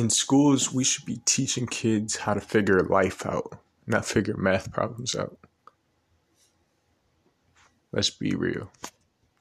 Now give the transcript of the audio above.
in schools, we should be teaching kids how to figure life out, not figure math problems out. Let's be real.